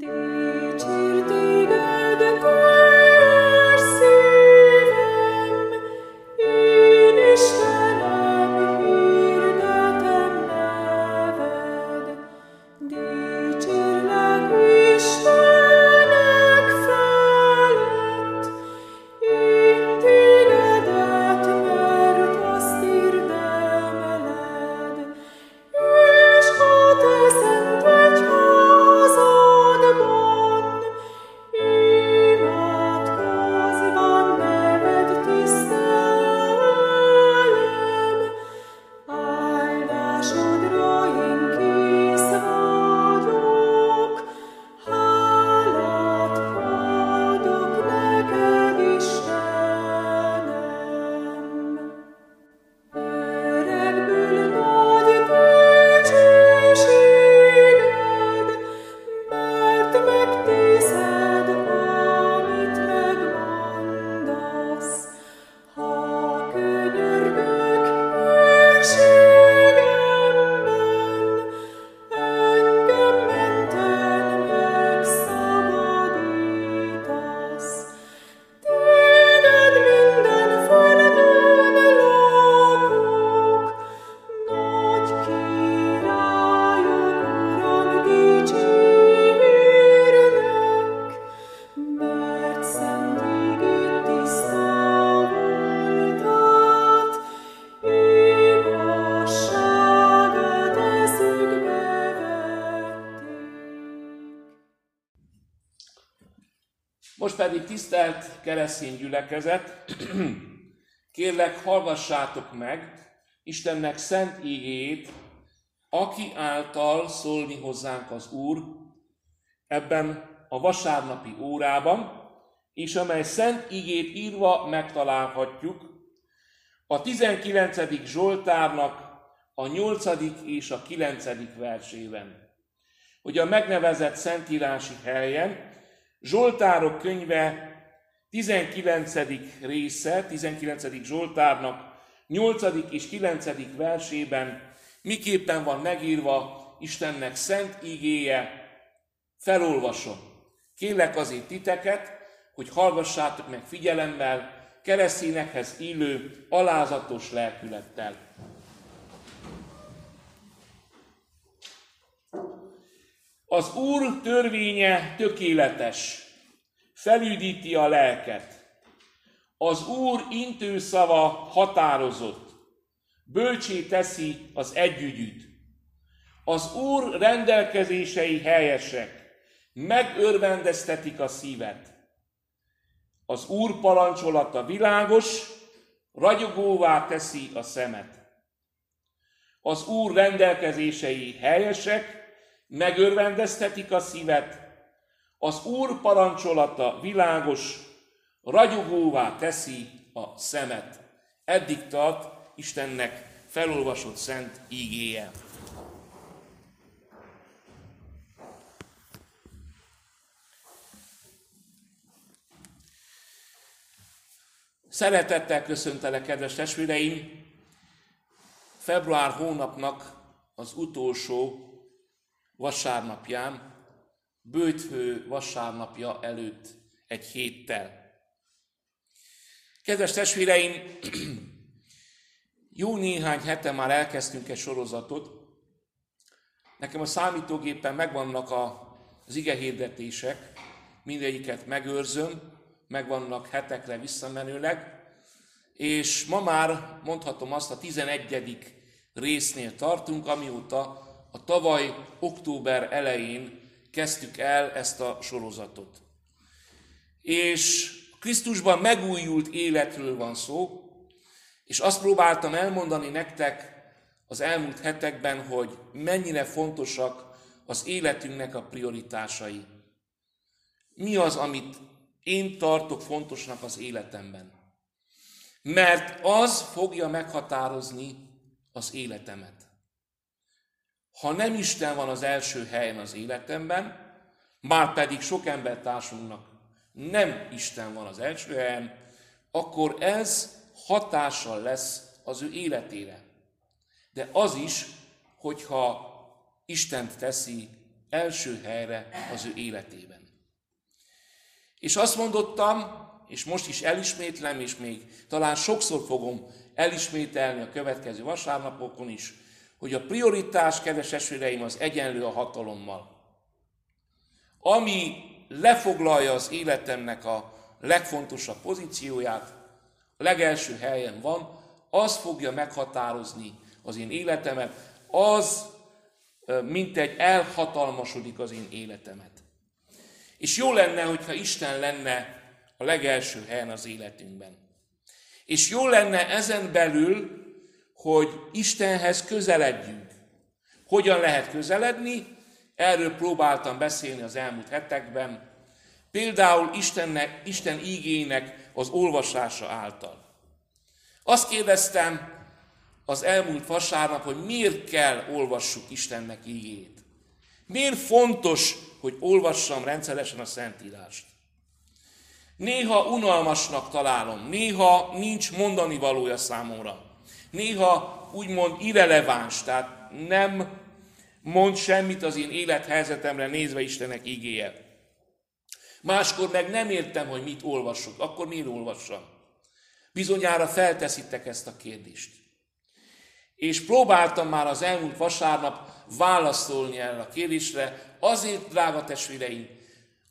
ti. Keresztény gyülekezet, kérlek hallgassátok meg Istennek szent ígéjét, aki által szólni hozzánk az Úr ebben a vasárnapi órában, és amely szent ígét írva megtalálhatjuk a 19. Zsoltárnak a 8. és a 9. versében. Hogy a megnevezett szentírási helyen Zsoltárok könyve 19. része, 19. Zsoltárnak 8. és 9. versében miképpen van megírva Istennek szent ígéje, felolvasom. Kérlek azért titeket, hogy hallgassátok meg figyelemmel, keresztényekhez illő, alázatos lelkülettel. Az Úr törvénye tökéletes, felüdíti a lelket. Az Úr intőszava határozott, bölcsé teszi az együgyűt. Az Úr rendelkezései helyesek, megörvendeztetik a szívet. Az Úr parancsolata világos, ragyogóvá teszi a szemet. Az Úr rendelkezései helyesek, megörvendeztetik a szívet. Az Úr parancsolata világos, ragyogóvá teszi a szemet. Eddig tart Istennek felolvasott szent ígéje. Szeretettel köszöntelek, kedves testvéreim! Február hónapnak az utolsó vasárnapján, bőthő vasárnapja előtt egy héttel. Kedves testvéreim, jó néhány hete már elkezdtünk egy sorozatot. Nekem a számítógépen megvannak a, az ige hirdetések, mindegyiket megőrzöm, megvannak hetekre visszamenőleg, és ma már mondhatom azt, a 11. résznél tartunk, amióta a tavaly október elején kezdtük el ezt a sorozatot. És Krisztusban megújult életről van szó, és azt próbáltam elmondani nektek az elmúlt hetekben, hogy mennyire fontosak az életünknek a prioritásai. Mi az, amit én tartok fontosnak az életemben? Mert az fogja meghatározni az életemet. Ha nem Isten van az első helyen az életemben, már pedig sok embertársunknak nem Isten van az első helyen, akkor ez hatással lesz az ő életére. De az is, hogyha Istent teszi első helyre az ő életében. És azt mondottam, és most is elismétlem, és még talán sokszor fogom elismételni a következő vasárnapokon is, hogy a prioritás, kedves esvéreim, az egyenlő a hatalommal. Ami lefoglalja az életemnek a legfontosabb pozícióját, a legelső helyen van, az fogja meghatározni az én életemet, az mint egy elhatalmasodik az én életemet. És jó lenne, hogyha Isten lenne a legelső helyen az életünkben. És jó lenne ezen belül, hogy Istenhez közeledjünk. Hogyan lehet közeledni? Erről próbáltam beszélni az elmúlt hetekben. Például Istennek, Isten ígének az olvasása által. Azt kérdeztem az elmúlt vasárnap, hogy miért kell olvassuk Istennek ígét. Miért fontos, hogy olvassam rendszeresen a Szentírást. Néha unalmasnak találom, néha nincs mondani valója számomra. Néha úgymond irreleváns, tehát nem mond semmit az én élethelyzetemre nézve Istenek igéje. Máskor meg nem értem, hogy mit olvasok, akkor miért olvassam? Bizonyára felteszitek ezt a kérdést. És próbáltam már az elmúlt vasárnap válaszolni erre a kérdésre, azért, drága testvéreim,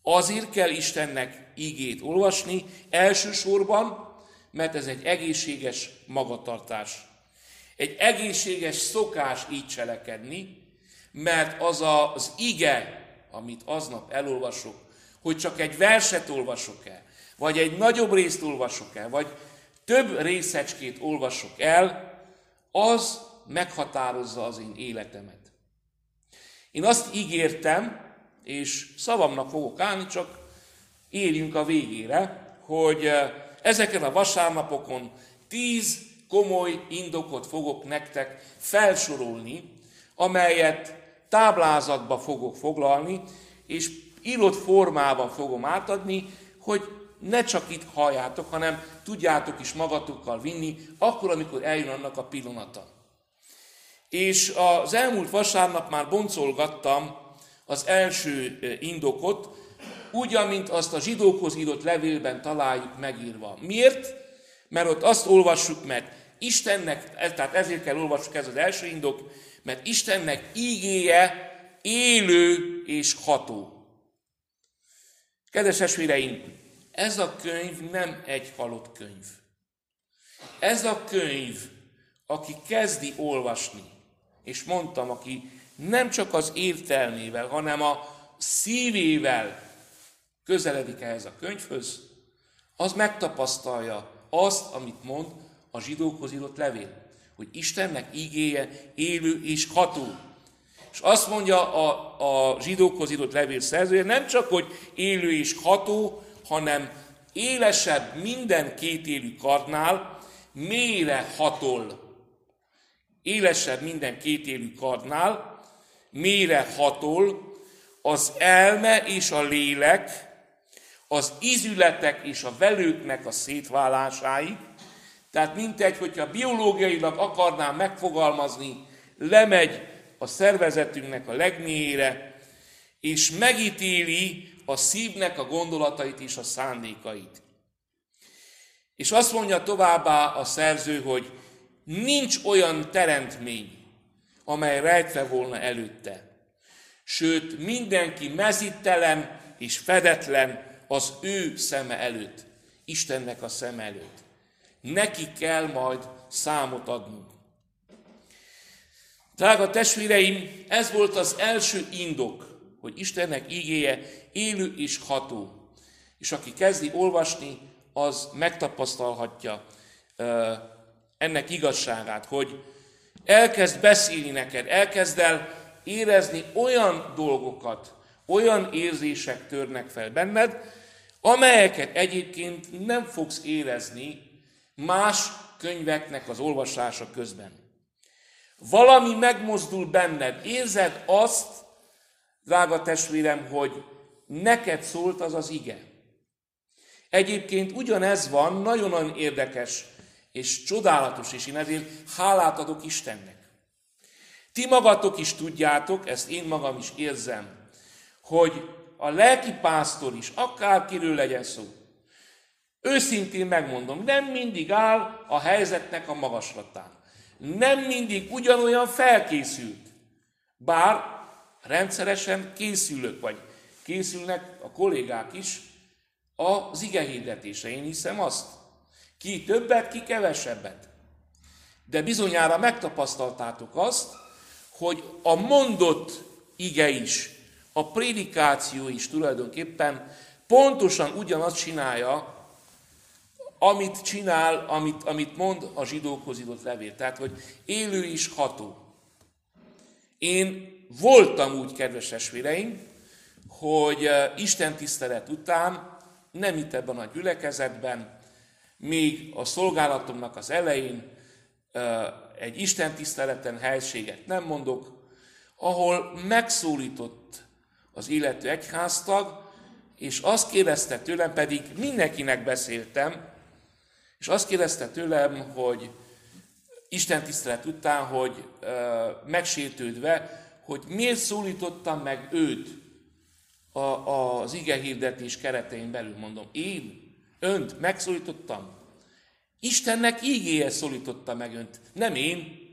azért kell Istennek ígét olvasni, elsősorban, mert ez egy egészséges magatartás. Egy egészséges szokás így cselekedni, mert az az ige, amit aznap elolvasok, hogy csak egy verset olvasok el, vagy egy nagyobb részt olvasok el, vagy több részecskét olvasok el, az meghatározza az én életemet. Én azt ígértem, és szavamnak fogok állni, csak érjünk a végére, hogy eh, ezeken a vasárnapokon tíz komoly indokot fogok nektek felsorolni, amelyet táblázatba fogok foglalni, és írott formában fogom átadni, hogy ne csak itt halljátok, hanem tudjátok is magatokkal vinni, akkor, amikor eljön annak a pillanata. És az elmúlt vasárnap már boncolgattam az első indokot, úgy, amint azt a zsidókhoz írott levélben találjuk megírva. Miért? Mert ott azt olvassuk, mert Istennek, tehát ezért kell olvassuk ez az első indok, mert Istennek ígéje élő és ható. Kedves esvéreim, ez a könyv nem egy halott könyv. Ez a könyv, aki kezdi olvasni, és mondtam, aki nem csak az értelmével, hanem a szívével közeledik ehhez a könyvhöz, az megtapasztalja azt, amit mond a zsidókhoz írott levél, hogy Istennek ígéje élő és ható. És azt mondja a, a zsidókhoz írott levél szerzője, nem csak, hogy élő és ható, hanem élesebb minden kétélű kardnál, mélyre hatol. Élesebb minden kétélű kardnál, mélyre hatol, az elme és a lélek, az ízületek és a velőknek a szétválásáig, tehát mintegy, hogyha biológiailag akarnám megfogalmazni, lemegy a szervezetünknek a legmélyére, és megítéli a szívnek a gondolatait és a szándékait. És azt mondja továbbá a szerző, hogy nincs olyan teremtmény, amely rejtve volna előtte. Sőt, mindenki mezítelen és fedetlen az ő szeme előtt, Istennek a szeme előtt. Neki kell majd számot adnunk. Drága testvéreim, ez volt az első indok, hogy Istennek ígéje élő és ható. És aki kezdi olvasni, az megtapasztalhatja ennek igazságát, hogy elkezd beszélni neked, elkezd el érezni olyan dolgokat, olyan érzések törnek fel benned, amelyeket egyébként nem fogsz érezni más könyveknek az olvasása közben. Valami megmozdul benned, érzed azt, drága testvérem, hogy neked szólt az az ige. Egyébként ugyanez van, nagyon-nagyon érdekes és csodálatos, és én ezért hálát adok Istennek. Ti magatok is tudjátok, ezt én magam is érzem, hogy a lelki pásztor is, akárkiről legyen szó, őszintén megmondom, nem mindig áll a helyzetnek a magaslatán. Nem mindig ugyanolyan felkészült. Bár rendszeresen készülök, vagy készülnek a kollégák is az ige hirdetésre. Én hiszem azt. Ki többet, ki kevesebbet. De bizonyára megtapasztaltátok azt, hogy a mondott ige is, a prédikáció is tulajdonképpen pontosan ugyanazt csinálja, amit csinál, amit, amit mond a zsidókhoz írott levél. Tehát, hogy élő is ható. Én voltam úgy, kedves esvéreim, hogy eh, Isten tisztelet után, nem itt ebben a gyülekezetben, még a szolgálatomnak az elején eh, egy Isten tiszteleten helységet nem mondok, ahol megszólított az illető egyháztag, és azt kérdezte tőlem, pedig mindenkinek beszéltem, és azt kérdezte tőlem, hogy Isten tisztelet után, hogy uh, megsértődve, hogy miért szólítottam meg őt a, a, az ige hirdetés keretein belül, mondom. Én önt megszólítottam. Istennek ígéje szólította meg önt, nem én.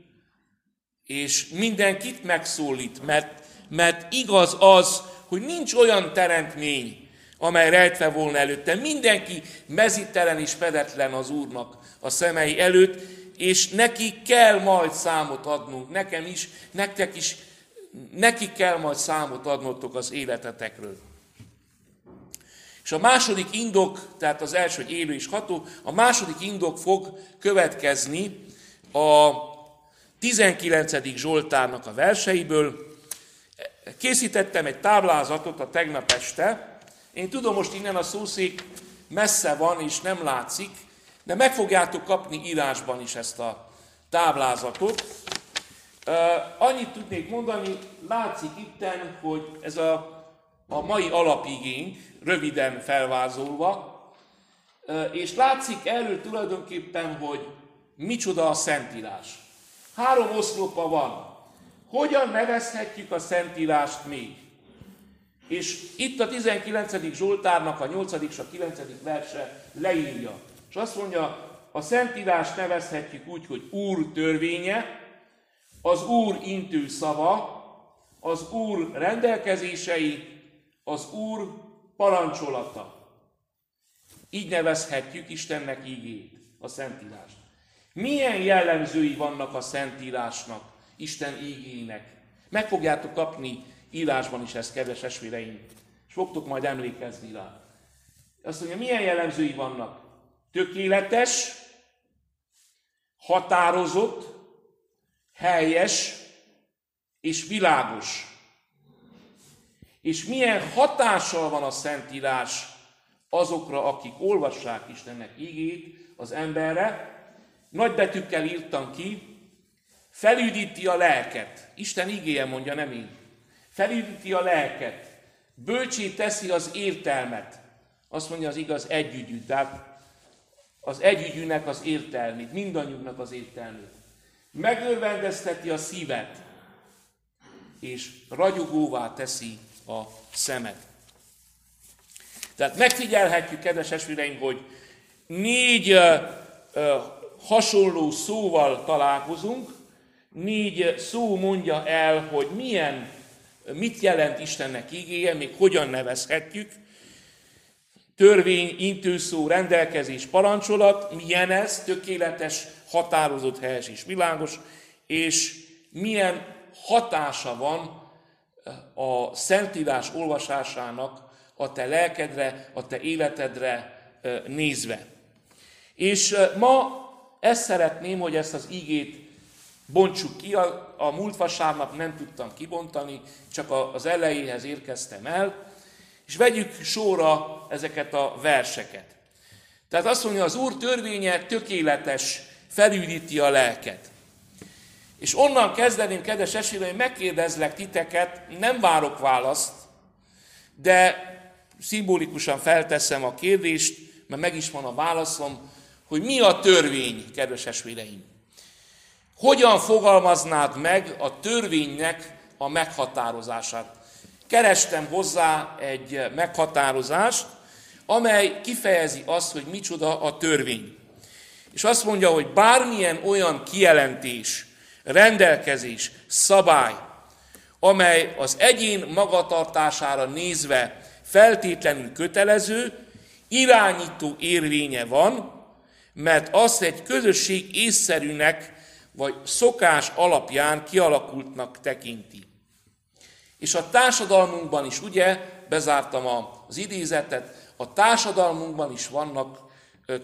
És mindenkit megszólít, mert, mert igaz az, hogy nincs olyan teremtmény, amely rejtve volna előtte. Mindenki mezitelen és fedetlen az Úrnak a szemei előtt, és neki kell majd számot adnunk, nekem is, nektek is, neki kell majd számot adnotok az életetekről. És a második indok, tehát az első, hogy élő és ható, a második indok fog következni a 19. Zsoltárnak a verseiből. Készítettem egy táblázatot a tegnap este, én tudom, most innen a szószék messze van és nem látszik, de meg fogjátok kapni írásban is ezt a táblázatot. Annyit tudnék mondani, látszik itten, hogy ez a, a mai alapigénk, röviden felvázolva, és látszik erről tulajdonképpen, hogy micsoda a Szentírás. Három oszlopa van. Hogyan nevezhetjük a Szentírást még? És itt a 19. Zsoltárnak a 8. és a 9. verse leírja. És azt mondja, a Szentírás nevezhetjük úgy, hogy Úr törvénye, az Úr intő szava, az Úr rendelkezései, az Úr parancsolata. Így nevezhetjük Istennek ígét, a Szentírást. Milyen jellemzői vannak a Szentírásnak, Isten ígének? Meg fogjátok kapni írásban is ezt, kedves esvéreim, és fogtok majd emlékezni rá. Azt mondja, milyen jellemzői vannak? Tökéletes, határozott, helyes és világos. És milyen hatással van a Szentírás azokra, akik olvassák Istennek ígét az emberre, nagy betűkkel írtam ki, felüdíti a lelket. Isten igéje mondja, nem én felüdíti a lelket, bölcsé teszi az értelmet. Azt mondja az igaz együgyű, tehát az együgyűnek az értelmét, mindannyiunknak az értelmét. Megörvendezteti a szívet, és ragyogóvá teszi a szemet. Tehát megfigyelhetjük, kedves esvéreim, hogy négy uh, uh, hasonló szóval találkozunk, négy szó mondja el, hogy milyen mit jelent Istennek ígéje, még hogyan nevezhetjük. Törvény, intőszó, rendelkezés, parancsolat, milyen ez, tökéletes, határozott, helyes és világos, és milyen hatása van a Szentírás olvasásának a te lelkedre, a te életedre nézve. És ma ezt szeretném, hogy ezt az ígét bontsuk ki, a, a múlt vasárnap nem tudtam kibontani, csak a, az elejéhez érkeztem el, és vegyük sorra ezeket a verseket. Tehát azt mondja, az Úr törvénye tökéletes, felüdíti a lelket. És onnan kezdeném, kedves esélye, hogy megkérdezlek titeket, nem várok választ, de szimbolikusan felteszem a kérdést, mert meg is van a válaszom, hogy mi a törvény, kedves esvéreim. Hogyan fogalmaznád meg a törvénynek a meghatározását? kerestem hozzá egy meghatározást, amely kifejezi azt, hogy micsoda a törvény. És azt mondja, hogy bármilyen olyan kijelentés, rendelkezés, szabály, amely az egyén magatartására nézve feltétlenül kötelező, irányító érvénye van, mert azt egy közösség észszerűnek vagy szokás alapján kialakultnak tekinti. És a társadalmunkban is, ugye, bezártam az idézetet, a társadalmunkban is vannak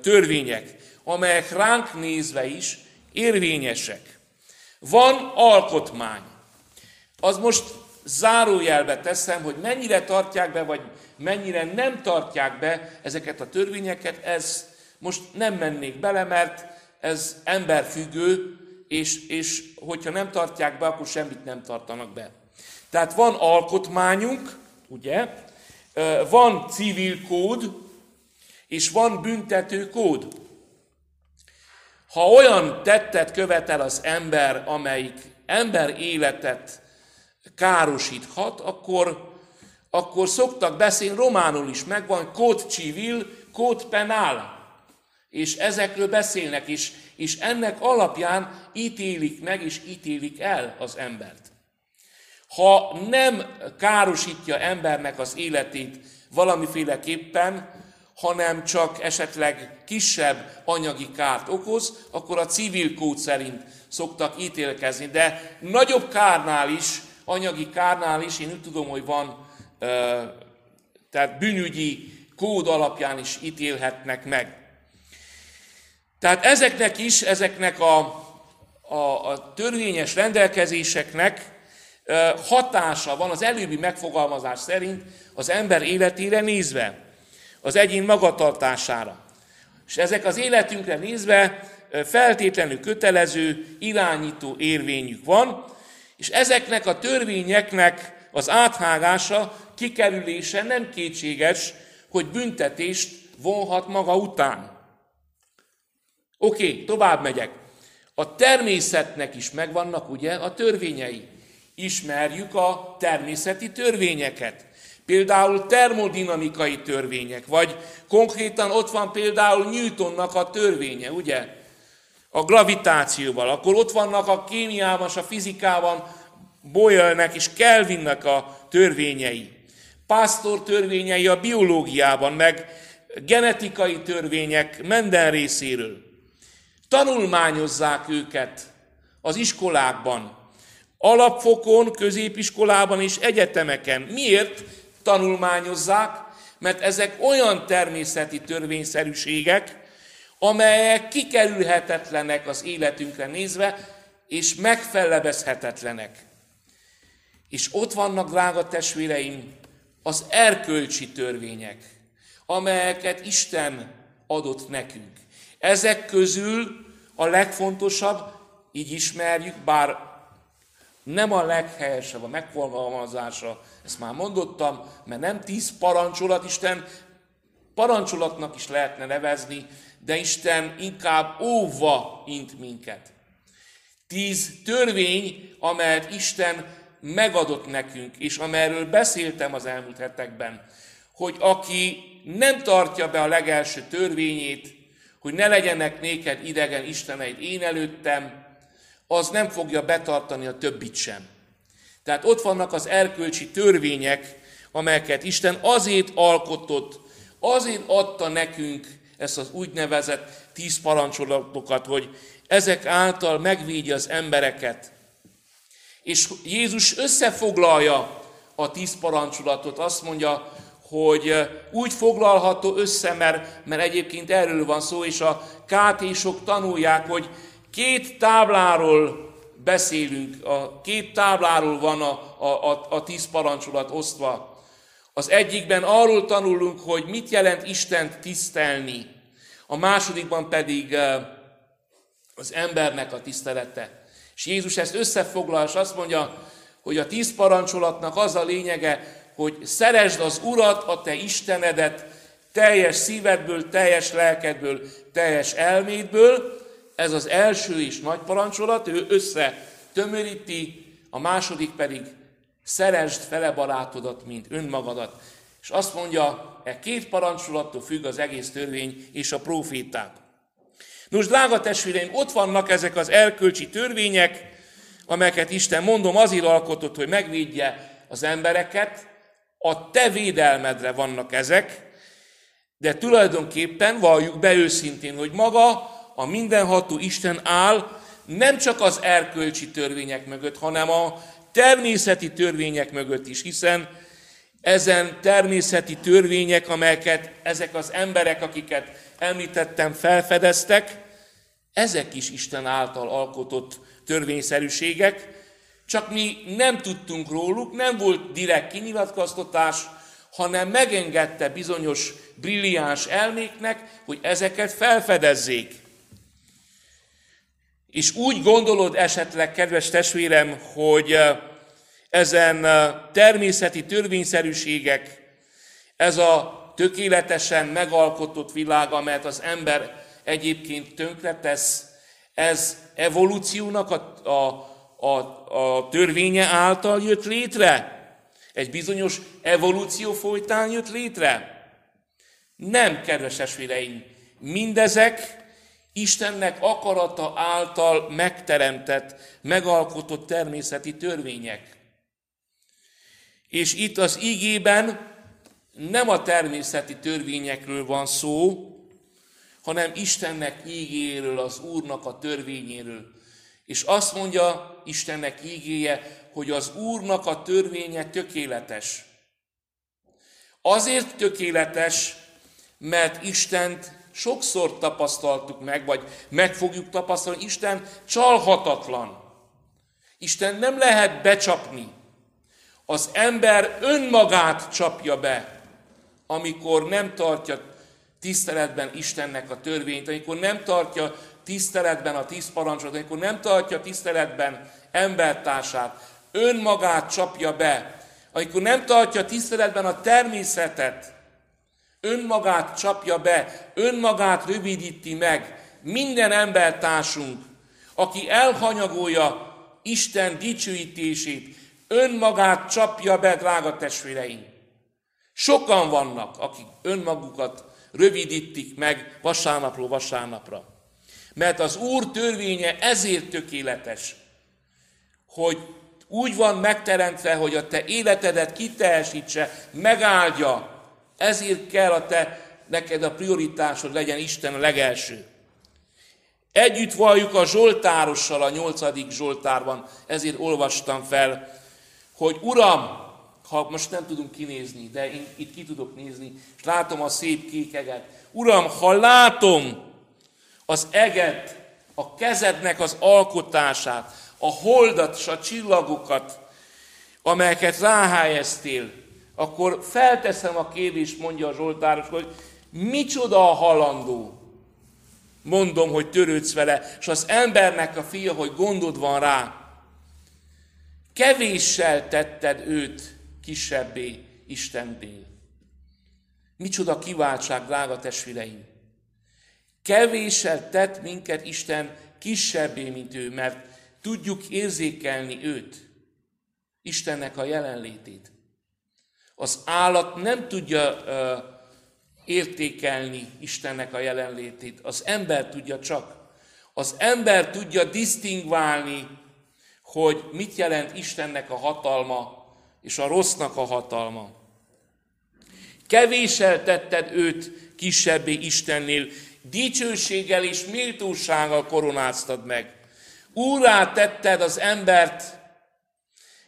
törvények, amelyek ránk nézve is érvényesek. Van alkotmány. Az most zárójelbe teszem, hogy mennyire tartják be, vagy mennyire nem tartják be ezeket a törvényeket, ez most nem mennék bele, mert ez emberfüggő, és, és hogyha nem tartják be, akkor semmit nem tartanak be. Tehát van alkotmányunk, ugye, van civil kód, és van büntető kód. Ha olyan tettet követel az ember, amelyik ember életet károsíthat, akkor, akkor szoktak beszélni, románul is megvan, kód civil, kód penál. És ezekről beszélnek is, és ennek alapján ítélik meg és ítélik el az embert. Ha nem károsítja embernek az életét valamiféleképpen, hanem csak esetleg kisebb anyagi kárt okoz, akkor a civil kód szerint szoktak ítélkezni. De nagyobb kárnál is, anyagi kárnál is, én úgy tudom, hogy van, tehát bűnügyi kód alapján is ítélhetnek meg. Tehát ezeknek is, ezeknek a, a, a törvényes rendelkezéseknek hatása van az előbbi megfogalmazás szerint az ember életére nézve, az egyén magatartására. És ezek az életünkre nézve feltétlenül kötelező, irányító érvényük van, és ezeknek a törvényeknek az áthágása, kikerülése nem kétséges, hogy büntetést vonhat maga után. Oké, okay, tovább megyek. A természetnek is megvannak ugye a törvényei. Ismerjük a természeti törvényeket. Például termodinamikai törvények, vagy konkrétan ott van például Newtonnak a törvénye, ugye? A gravitációval. Akkor ott vannak a kémiában, a fizikában Boyle-nek és Kelvinnek a törvényei. Pásztor törvényei a biológiában, meg genetikai törvények minden részéről. Tanulmányozzák őket az iskolákban, alapfokon, középiskolában és egyetemeken. Miért tanulmányozzák? Mert ezek olyan természeti törvényszerűségek, amelyek kikerülhetetlenek az életünkre nézve, és megfellebezhetetlenek. És ott vannak, drága testvéreim, az erkölcsi törvények, amelyeket Isten adott nekünk. Ezek közül a legfontosabb, így ismerjük, bár nem a leghelyesebb a megfogalmazása, ezt már mondottam, mert nem tíz parancsolat, Isten parancsolatnak is lehetne nevezni, de Isten inkább óva int minket. Tíz törvény, amelyet Isten megadott nekünk, és amelyről beszéltem az elmúlt hetekben, hogy aki nem tartja be a legelső törvényét, hogy ne legyenek néked idegen Isteneid én előttem, az nem fogja betartani a többit sem. Tehát ott vannak az erkölcsi törvények, amelyeket Isten azért alkotott, azért adta nekünk ezt az úgynevezett tíz parancsolatokat, hogy ezek által megvédje az embereket. És Jézus összefoglalja a tíz parancsolatot, azt mondja, hogy úgy foglalható össze, mert, mert egyébként erről van szó, és a kátésok tanulják, hogy két tábláról beszélünk, a két tábláról van a, a, a, a tíz parancsolat osztva. Az egyikben arról tanulunk, hogy mit jelent Istent tisztelni, a másodikban pedig az embernek a tisztelete. És Jézus ezt összefoglal, és azt mondja, hogy a tíz parancsolatnak az a lényege, hogy szeresd az Urat, a te Istenedet, teljes szívedből, teljes lelkedből, teljes elmédből. Ez az első és nagy parancsolat, ő össze tömöríti, a második pedig Szeresd fele barátodat, mint önmagadat. És azt mondja, e két parancsolattól függ az egész törvény és a proféták. Nos, drága testvéreim, ott vannak ezek az elkölcsi törvények, amelyeket Isten, mondom, azért alkotott, hogy megvédje az embereket, a te védelmedre vannak ezek, de tulajdonképpen valljuk be őszintén, hogy maga a mindenható Isten áll nem csak az erkölcsi törvények mögött, hanem a természeti törvények mögött is, hiszen ezen természeti törvények, amelyeket ezek az emberek, akiket említettem, felfedeztek, ezek is Isten által alkotott törvényszerűségek, csak mi nem tudtunk róluk, nem volt direkt kinyilatkoztatás, hanem megengedte bizonyos brilliáns elméknek, hogy ezeket felfedezzék. És úgy gondolod esetleg, kedves testvérem, hogy ezen természeti törvényszerűségek, ez a tökéletesen megalkotott világ, amelyet az ember egyébként tönkretesz, ez evolúciónak a, a, a, a törvénye által jött létre? Egy bizonyos evolúció folytán jött létre? Nem, kedves esvéreim, mindezek Istennek akarata által megteremtett, megalkotott természeti törvények. És itt az ígében nem a természeti törvényekről van szó, hanem Istennek ígéről, az Úrnak a törvényéről. És azt mondja Istennek ígéje, hogy az Úrnak a törvénye tökéletes. Azért tökéletes, mert Istent sokszor tapasztaltuk meg, vagy meg fogjuk tapasztalni, Isten csalhatatlan. Isten nem lehet becsapni. Az ember önmagát csapja be, amikor nem tartja tiszteletben Istennek a törvényt, amikor nem tartja tiszteletben a tíz parancsot, amikor nem tartja tiszteletben embertársát, önmagát csapja be, amikor nem tartja tiszteletben a természetet, önmagát csapja be, önmagát rövidíti meg, minden embertársunk, aki elhanyagolja Isten dicsőítését, önmagát csapja be, drága testvéreim. Sokan vannak, akik önmagukat rövidítik meg vasárnapról vasárnapra. Mert az Úr törvénye ezért tökéletes, hogy úgy van megteremtve, hogy a te életedet kiteljesítse, megáldja. Ezért kell a te, neked a prioritásod legyen Isten a legelső. Együtt valljuk a Zsoltárossal a nyolcadik Zsoltárban, ezért olvastam fel, hogy Uram, ha most nem tudunk kinézni, de én itt ki tudok nézni, és látom a szép kékeget. Uram, ha látom az eget, a kezednek az alkotását, a holdat és a csillagokat, amelyeket ráhelyeztél, akkor felteszem a kérdést, mondja a Zsoltáros, hogy micsoda a halandó. Mondom, hogy törődsz vele, és az embernek a fia, hogy gondod van rá. Kevéssel tetted őt kisebbé Istennél. Micsoda kiváltság, drága testvéreim! Kevéssel tett minket Isten kisebbé, mint ő, mert tudjuk érzékelni őt, Istennek a jelenlétét. Az állat nem tudja uh, értékelni Istennek a jelenlétét, az ember tudja csak. Az ember tudja disztingválni, hogy mit jelent Istennek a hatalma és a rossznak a hatalma. Kevéssel tetted őt kisebbé Istennél, dicsőséggel és méltósággal koronáztad meg. Úrá tetted az embert,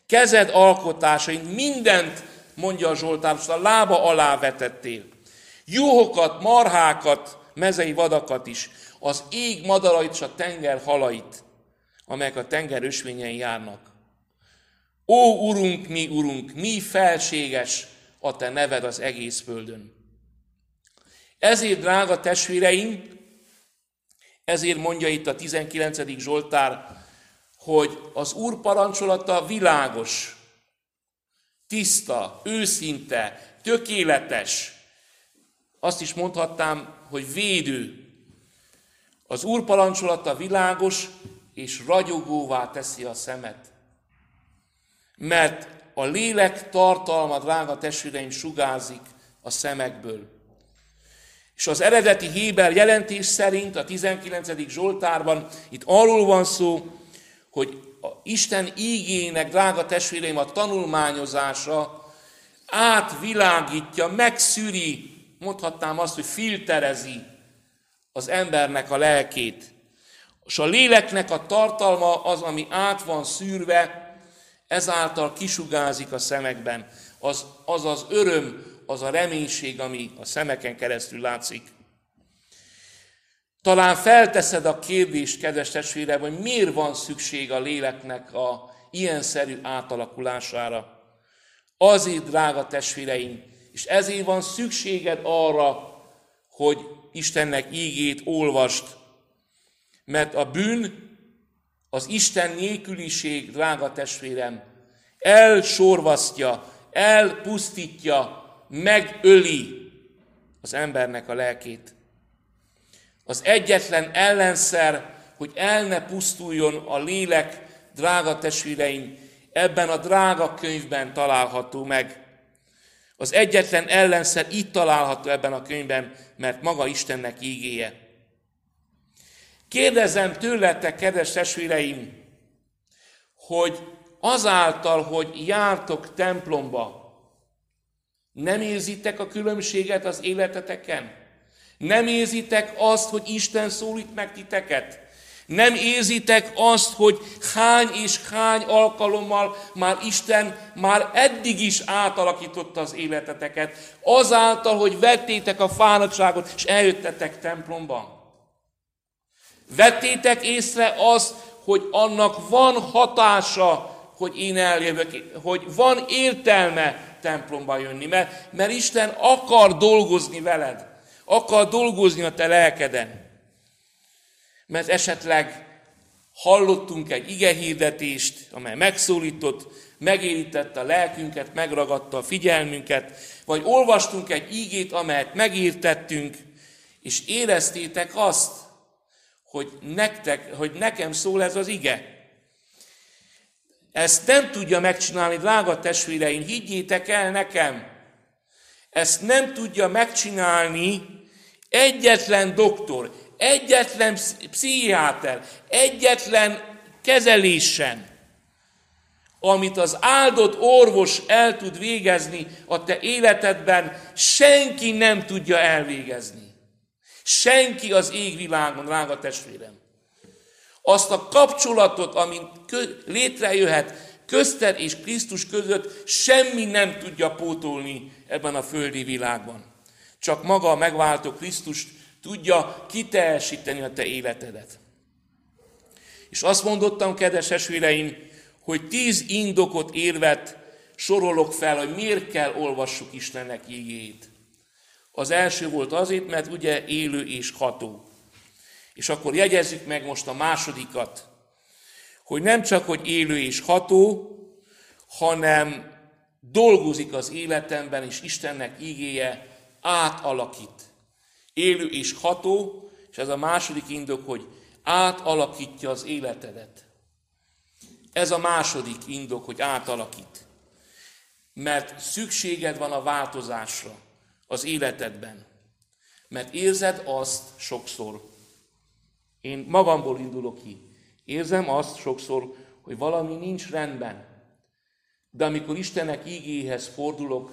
kezed alkotásain, mindent, mondja a Zsoltár, a lába alá vetettél. Juhokat, marhákat, mezei vadakat is, az ég madarait és a tenger halait, amelyek a tenger ösvényen járnak. Ó, Urunk, mi Urunk, mi felséges a Te neved az egész földön. Ezért, drága testvéreim, ezért mondja itt a 19. Zsoltár, hogy az Úr parancsolata világos, tiszta, őszinte, tökéletes. Azt is mondhatnám, hogy védő. Az Úr parancsolata világos és ragyogóvá teszi a szemet. Mert a lélek tartalma, drága testvéreim, sugázik a szemekből. És az eredeti Héber jelentés szerint a 19. Zsoltárban itt arról van szó, hogy a Isten ígének, drága testvéreim, a tanulmányozása átvilágítja, megszűri, mondhatnám azt, hogy filterezi az embernek a lelkét. És a léleknek a tartalma az, ami át van szűrve, ezáltal kisugázik a szemekben. Az az, az öröm, az a reménység, ami a szemeken keresztül látszik. Talán felteszed a kérdést, kedves testvérem, hogy miért van szükség a léleknek a ilyenszerű átalakulására. Azért, drága testvéreim, és ezért van szükséged arra, hogy Istennek ígét olvast. Mert a bűn, az Isten nélküliség, drága testvérem, elsorvasztja, elpusztítja, megöli az embernek a lelkét. Az egyetlen ellenszer, hogy el ne pusztuljon a lélek, drága testvéreim, ebben a drága könyvben található meg. Az egyetlen ellenszer itt található ebben a könyvben, mert maga Istennek ígéje. Kérdezem tőletek, kedves testvéreim, hogy azáltal, hogy jártok templomba, nem érzitek a különbséget az életeteken? Nem érzitek azt, hogy Isten szólít meg titeket? Nem érzitek azt, hogy hány és hány alkalommal már Isten már eddig is átalakította az életeteket, azáltal, hogy vettétek a fáradtságot, és eljöttetek templomba. Vettétek észre azt, hogy annak van hatása, hogy én eljövök, hogy van értelme templomba jönni, mert, mert Isten akar dolgozni veled, akar dolgozni a te lelkeden. Mert esetleg hallottunk egy ige hirdetést, amely megszólított, megérítette a lelkünket, megragadta a figyelmünket, vagy olvastunk egy ígét, amelyet megírtettünk, és éreztétek azt, hogy, nektek, hogy nekem szól ez az ige. Ezt nem tudja megcsinálni, drága testvéreim, higgyétek el nekem. Ezt nem tudja megcsinálni egyetlen doktor, egyetlen pszichiáter, egyetlen kezelésen, amit az áldott orvos el tud végezni a te életedben, senki nem tudja elvégezni. Senki az égvilágon, drága testvérem. Azt a kapcsolatot, amint létrejöhet közted és Krisztus között, semmi nem tudja pótolni ebben a földi világban. Csak maga a megváltó Krisztus tudja kiteljesíteni a te életedet. És azt mondottam, kedves esvéreim, hogy tíz indokot érvet sorolok fel, hogy miért kell olvassuk Istennek igéjét. Az első volt azért, mert ugye élő és ható. És akkor jegyezzük meg most a másodikat, hogy nem csak, hogy élő és ható, hanem dolgozik az életemben, és Istennek ígéje átalakít. Élő és ható, és ez a második indok, hogy átalakítja az életedet. Ez a második indok, hogy átalakít. Mert szükséged van a változásra az életedben. Mert érzed azt sokszor, én magamból indulok ki. Érzem azt sokszor, hogy valami nincs rendben. De amikor Istennek ígéhez fordulok,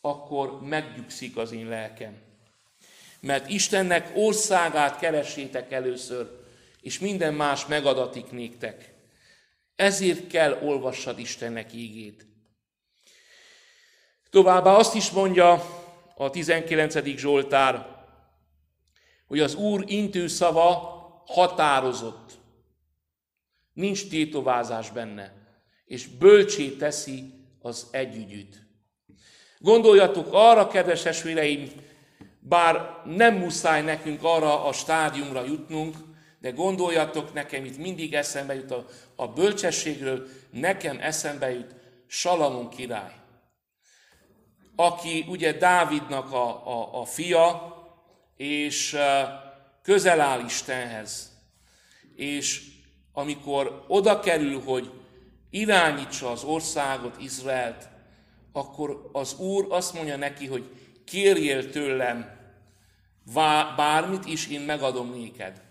akkor meggyugszik az én lelkem. Mert Istennek országát keressétek először, és minden más megadatik néktek. Ezért kell olvassad Istennek ígét. Továbbá azt is mondja a 19. Zsoltár, hogy az Úr intő szava határozott. Nincs tétovázás benne, és bölcsé teszi az együgyűt. Gondoljatok arra, kedves esvéreim, bár nem muszáj nekünk arra a stádiumra jutnunk, de gondoljatok nekem, itt mindig eszembe jut a, a bölcsességről, nekem eszembe jut Salamon király, aki ugye Dávidnak a, a, a fia, és közel áll Istenhez. És amikor oda kerül, hogy irányítsa az országot, Izraelt, akkor az Úr azt mondja neki, hogy kérjél tőlem bármit is, én megadom néked.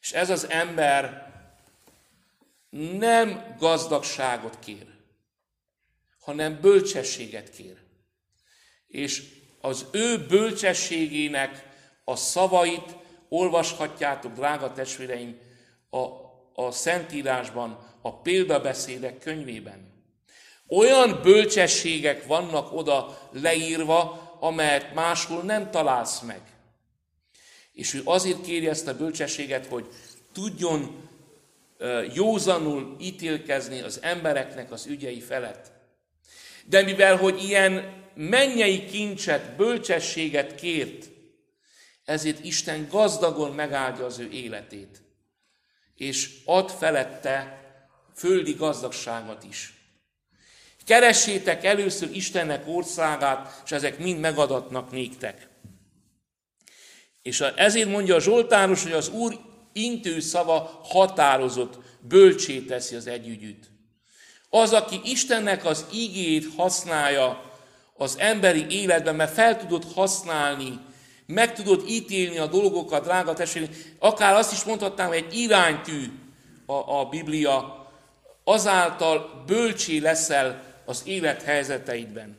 És ez az ember nem gazdagságot kér, hanem bölcsességet kér. És az ő bölcsességének a szavait olvashatjátok, drága testvéreim, a, a Szentírásban, a példabeszédek könyvében. Olyan bölcsességek vannak oda leírva, amelyet máshol nem találsz meg. És ő azért kéri ezt a bölcsességet, hogy tudjon józanul ítélkezni az embereknek az ügyei felett. De mivel, hogy ilyen mennyei kincset, bölcsességet kért, ezért Isten gazdagon megáldja az ő életét, és ad felette földi gazdagságot is. Keressétek először Istennek országát, és ezek mind megadatnak néktek. És ezért mondja a Zsoltáros, hogy az Úr intő szava határozott, bölcsé teszi az együgyűt. Az, aki Istennek az igét használja az emberi életben, mert fel tudod használni, meg tudod ítélni a dolgokat, drága testvérem, akár azt is mondhatnám, hogy egy iránytű a, a Biblia, azáltal bölcsé leszel az élet helyzeteidben.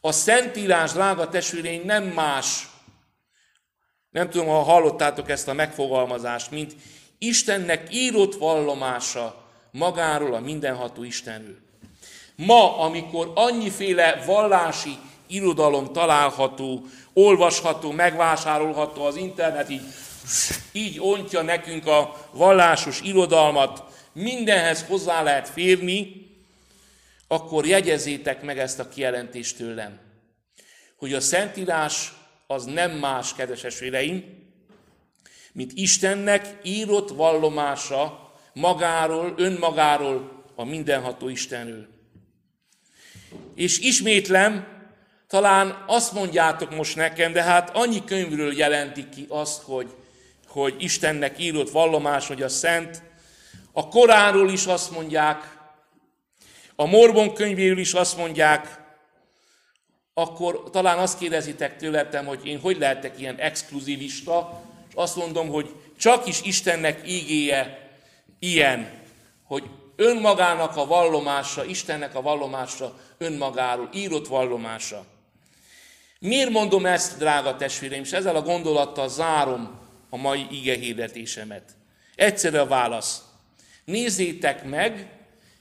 A Szentírás, drága testvéreim, nem más, nem tudom, ha hallottátok ezt a megfogalmazást, mint Istennek írott vallomása magáról, a mindenható Istenről. Ma, amikor annyiféle vallási irodalom található, olvasható, megvásárolható az internet, így, így ontja nekünk a vallásos irodalmat, mindenhez hozzá lehet férni, akkor jegyezétek meg ezt a kijelentést tőlem, hogy a Szentírás az nem más, kedves esvéreim, mint Istennek írott vallomása magáról, önmagáról, a mindenható Istenről. És ismétlem, talán azt mondjátok most nekem, de hát annyi könyvről jelentik ki azt, hogy, hogy Istennek írott vallomás, hogy a Szent. A Koránról is azt mondják, a Morbon könyvéről is azt mondják, akkor talán azt kérdezitek tőletem, hogy én hogy lehetek ilyen exkluzivista, és azt mondom, hogy csak is Istennek ígéje ilyen, hogy önmagának a vallomása, Istennek a vallomása önmagáról, írott vallomása. Miért mondom ezt, drága testvéreim, és ezzel a gondolattal zárom a mai ige hirdetésemet. Egyszerű a válasz. Nézzétek meg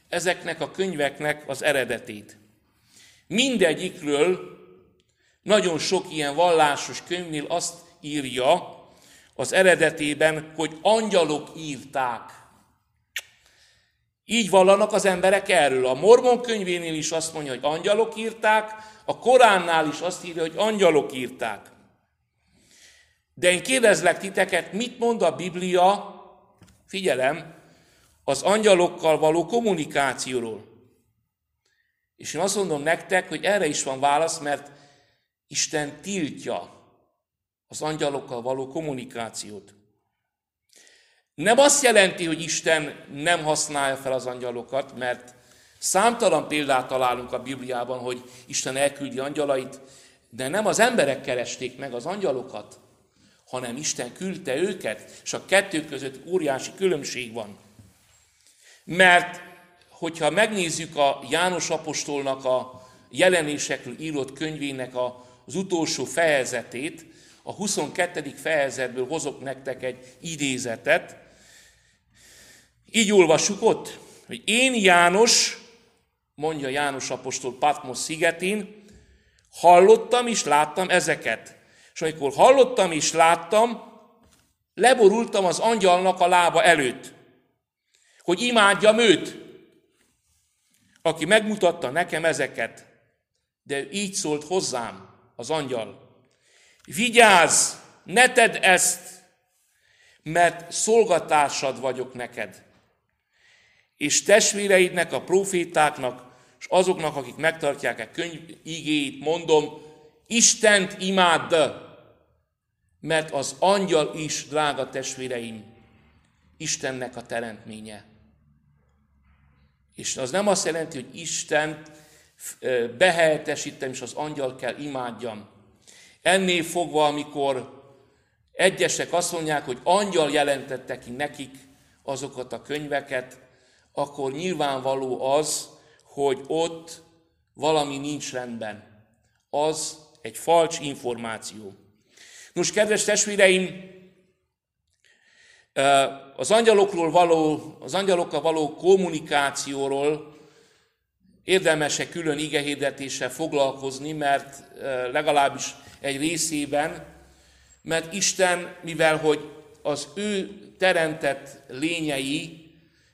ezeknek a könyveknek az eredetét. Mindegyikről nagyon sok ilyen vallásos könyvnél azt írja az eredetében, hogy angyalok írták. Így vallanak az emberek erről. A Mormon könyvénél is azt mondja, hogy angyalok írták, a Koránnál is azt írja, hogy angyalok írták. De én kérdezlek titeket, mit mond a Biblia, figyelem, az angyalokkal való kommunikációról. És én azt mondom nektek, hogy erre is van válasz, mert Isten tiltja az angyalokkal való kommunikációt. Nem azt jelenti, hogy Isten nem használja fel az angyalokat, mert számtalan példát találunk a Bibliában, hogy Isten elküldi angyalait, de nem az emberek keresték meg az angyalokat, hanem Isten küldte őket, és a kettő között óriási különbség van. Mert hogyha megnézzük a János apostolnak a jelenésekről írott könyvének az utolsó fejezetét, a 22. fejezetből hozok nektek egy idézetet. Így olvassuk ott, hogy én János, mondja János apostol Patmos szigetén, hallottam és láttam ezeket. És amikor hallottam és láttam, leborultam az angyalnak a lába előtt, hogy imádjam őt, aki megmutatta nekem ezeket. De így szólt hozzám az angyal. Vigyázz, ne tedd ezt, mert szolgatásad vagyok neked. És testvéreidnek, a profétáknak, és azoknak, akik megtartják a könyv igéit, mondom, Istent imádd, mert az angyal is, drága testvéreim, Istennek a teremtménye. És az nem azt jelenti, hogy Isten behelyettesítem, és az angyal kell imádjam. Ennél fogva, amikor egyesek azt mondják, hogy angyal jelentette ki nekik azokat a könyveket, akkor nyilvánvaló az, hogy ott valami nincs rendben. Az egy falcs információ. Nos, kedves testvéreim, az angyalokról való, az angyalokkal való kommunikációról érdemes-e külön igehirdetéssel foglalkozni, mert legalábbis egy részében, mert Isten, mivel hogy az ő teremtett lényei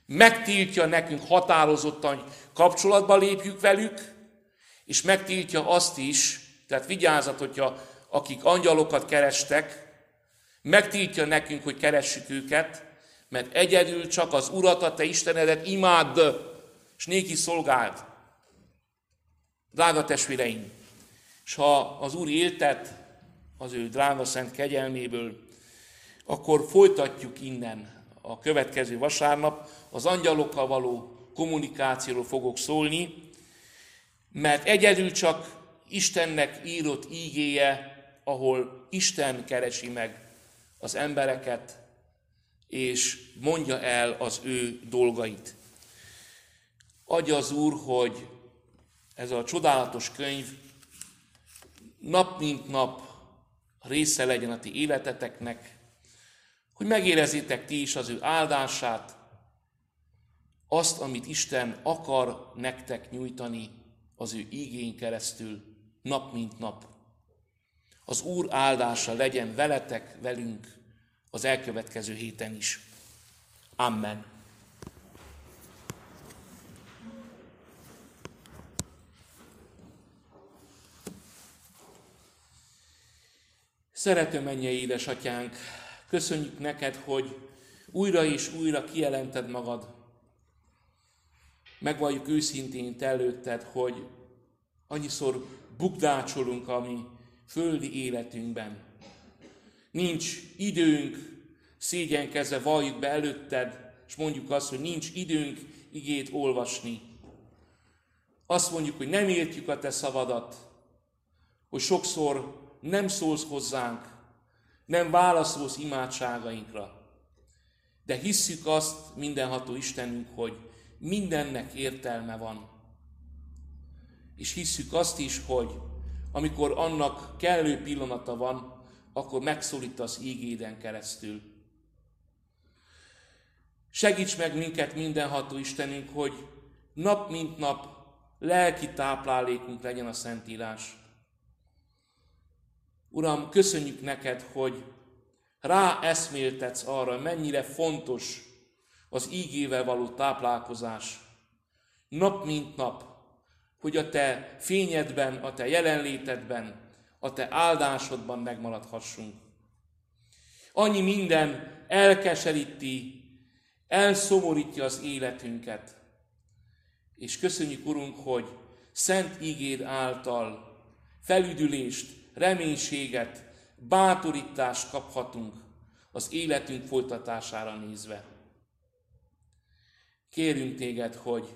megtiltja nekünk határozottan, kapcsolatba lépjük velük, és megtiltja azt is, tehát vigyázat, hogyha akik angyalokat kerestek, megtiltja nekünk, hogy keressük őket, mert egyedül csak az Urat, a te Istenedet imádd, és néki szolgáld. Drága testvéreim, és ha az Úr éltet az ő drága szent kegyelméből, akkor folytatjuk innen a következő vasárnap, az angyalokkal való kommunikációról fogok szólni, mert egyedül csak Istennek írott ígéje, ahol Isten keresi meg az embereket, és mondja el az ő dolgait. Adja az Úr, hogy ez a csodálatos könyv nap mint nap része legyen a ti életeteknek, hogy megérezzétek ti is az ő áldását, azt, amit Isten akar nektek nyújtani az ő ígén keresztül, nap mint nap. Az Úr áldása legyen veletek, velünk az elkövetkező héten is. Amen. Szerető mennyei édesatyánk, köszönjük neked, hogy újra és újra kijelented magad. Megvalljuk őszintén te előtted, hogy annyiszor bukdácsolunk a mi földi életünkben. Nincs időnk, szégyenkezve valljuk be előtted, és mondjuk azt, hogy nincs időnk igét olvasni. Azt mondjuk, hogy nem értjük a te szavadat, hogy sokszor nem szólsz hozzánk, nem válaszolsz imádságainkra. De hisszük azt, mindenható Istenünk, hogy mindennek értelme van. És hisszük azt is, hogy amikor annak kellő pillanata van, akkor megszólítasz ígéden keresztül. Segíts meg minket, mindenható Istenünk, hogy nap mint nap lelki táplálékunk legyen a Szentírás. Uram, köszönjük neked, hogy rá eszméltetsz arra, mennyire fontos az ígével való táplálkozás. Nap mint nap, hogy a te fényedben, a te jelenlétedben, a te áldásodban megmaradhassunk. Annyi minden elkeseríti, elszomorítja az életünket. És köszönjük, Urunk, hogy szent ígéd által felüdülést, reménységet, bátorítást kaphatunk az életünk folytatására nézve. Kérünk téged, hogy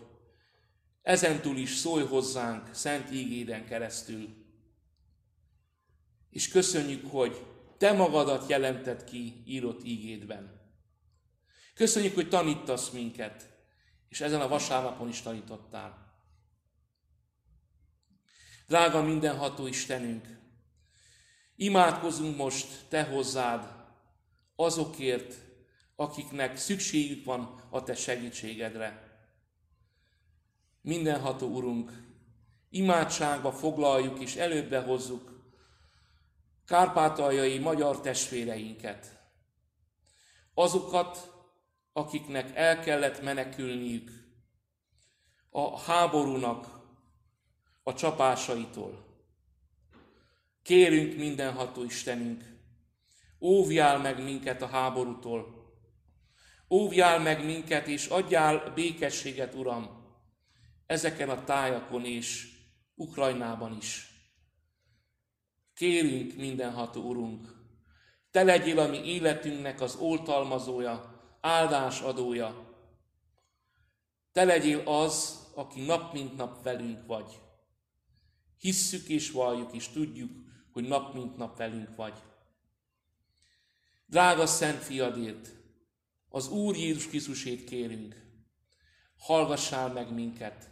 ezentúl is szólj hozzánk szent ígéden keresztül. És köszönjük, hogy te magadat jelented ki írott ígédben. Köszönjük, hogy tanítasz minket, és ezen a vasárnapon is tanítottál. Drága mindenható Istenünk, imádkozunk most Te hozzád azokért, akiknek szükségük van a Te segítségedre. Mindenható Urunk, imádságba foglaljuk és előbbre hozzuk kárpátaljai magyar testvéreinket. Azokat, akiknek el kellett menekülniük a háborúnak a csapásaitól. Kérünk mindenható Istenünk, óvjál meg minket a háborútól, óvjál meg minket, és adjál békességet, Uram, ezeken a tájakon és Ukrajnában is. Kérünk mindenható Urunk, Te legyél a mi életünknek az oltalmazója, áldás adója. Te Te legyél az, aki nap mint nap velünk vagy. Hisszük és valljuk, és tudjuk, hogy nap mint nap velünk vagy. Drága Szent Fiadért, az Úr Jézus Krisztusét kérünk, hallgassál meg minket,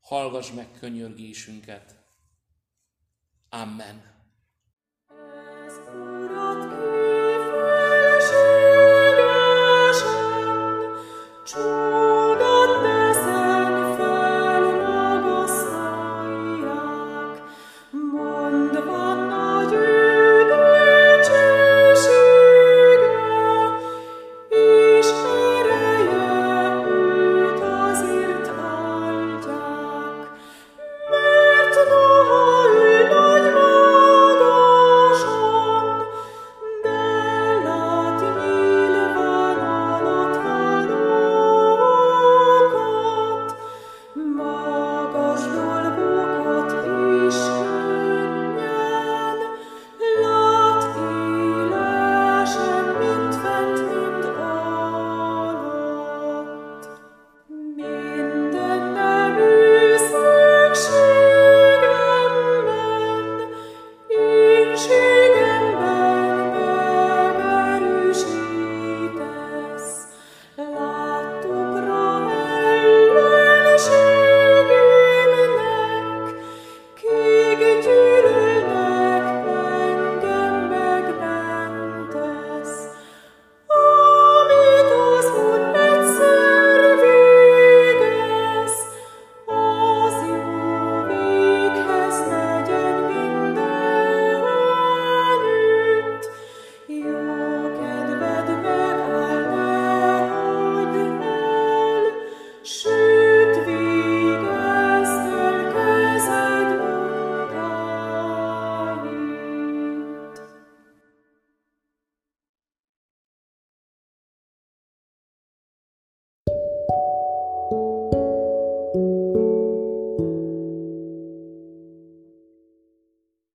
hallgass meg könyörgésünket. Amen. Share